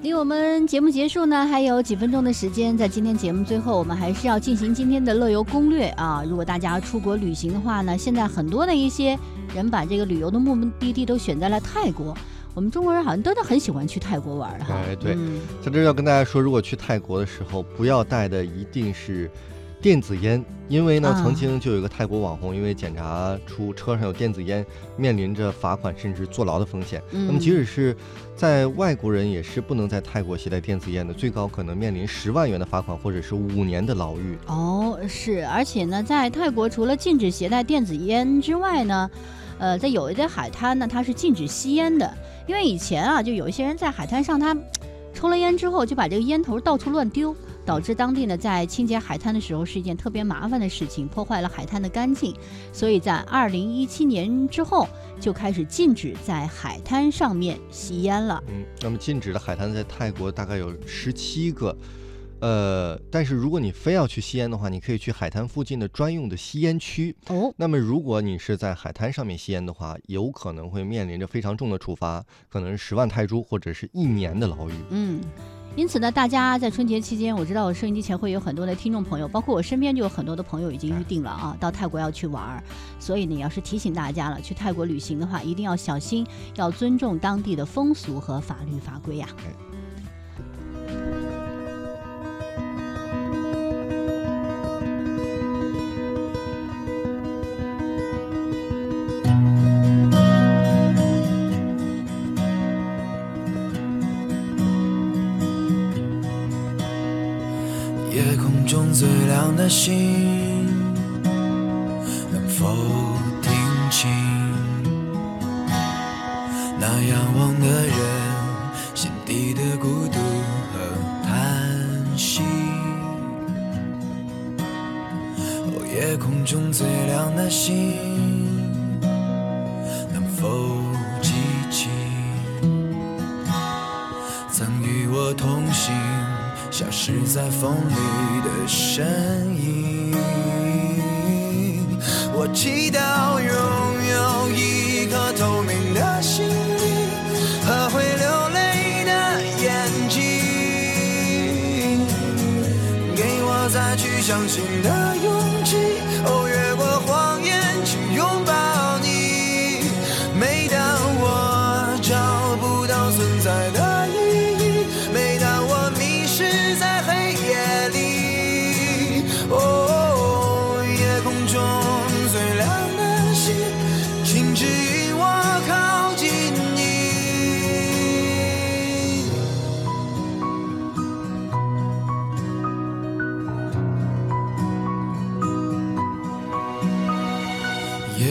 离我们节目结束呢还有几分钟的时间，在今天节目最后，我们还是要进行今天的乐游攻略啊！如果大家出国旅行的话呢，现在很多的一些人把这个旅游的目的地都选在了泰国。我们中国人好像都都很喜欢去泰国玩哈。哎，对，在这要跟大家说，如果去泰国的时候，不要带的一定是。电子烟，因为呢，曾经就有一个泰国网红，因为检查出车上有电子烟，面临着罚款甚至坐牢的风险。那么，即使是在外国人，也是不能在泰国携带电子烟的，最高可能面临十万元的罚款，或者是五年的牢狱。哦，是，而且呢，在泰国除了禁止携带电子烟之外呢，呃，在有一些海滩呢，它是禁止吸烟的，因为以前啊，就有一些人在海滩上，他抽了烟之后，就把这个烟头到处乱丢。导致当地呢，在清洁海滩的时候是一件特别麻烦的事情，破坏了海滩的干净。所以在二零一七年之后，就开始禁止在海滩上面吸烟了。嗯，那么禁止的海滩在泰国大概有十七个，呃，但是如果你非要去吸烟的话，你可以去海滩附近的专用的吸烟区。哦，那么如果你是在海滩上面吸烟的话，有可能会面临着非常重的处罚，可能是十万泰铢或者是一年的牢狱。嗯。因此呢，大家在春节期间，我知道我收音机前会有很多的听众朋友，包括我身边就有很多的朋友已经预定了啊，到泰国要去玩儿。所以呢，也是提醒大家了，去泰国旅行的话，一定要小心，要尊重当地的风俗和法律法规呀。夜空中最亮的星能否听清那仰望的人心底的孤独和叹息？哦，夜空中最亮的星能否消失在风里的身影。我祈祷拥有一颗透明的心灵和会流泪的眼睛，给我再去相信的勇气。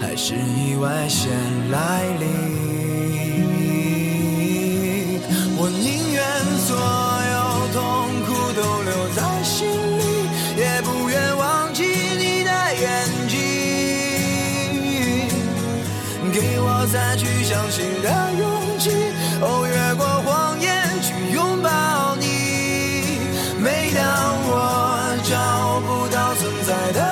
还是意外先来临，我宁愿所有痛苦都留在心里，也不愿忘记你的眼睛，给我再去相信的勇气，哦，越过谎言去拥抱你，每当我找不到存在的。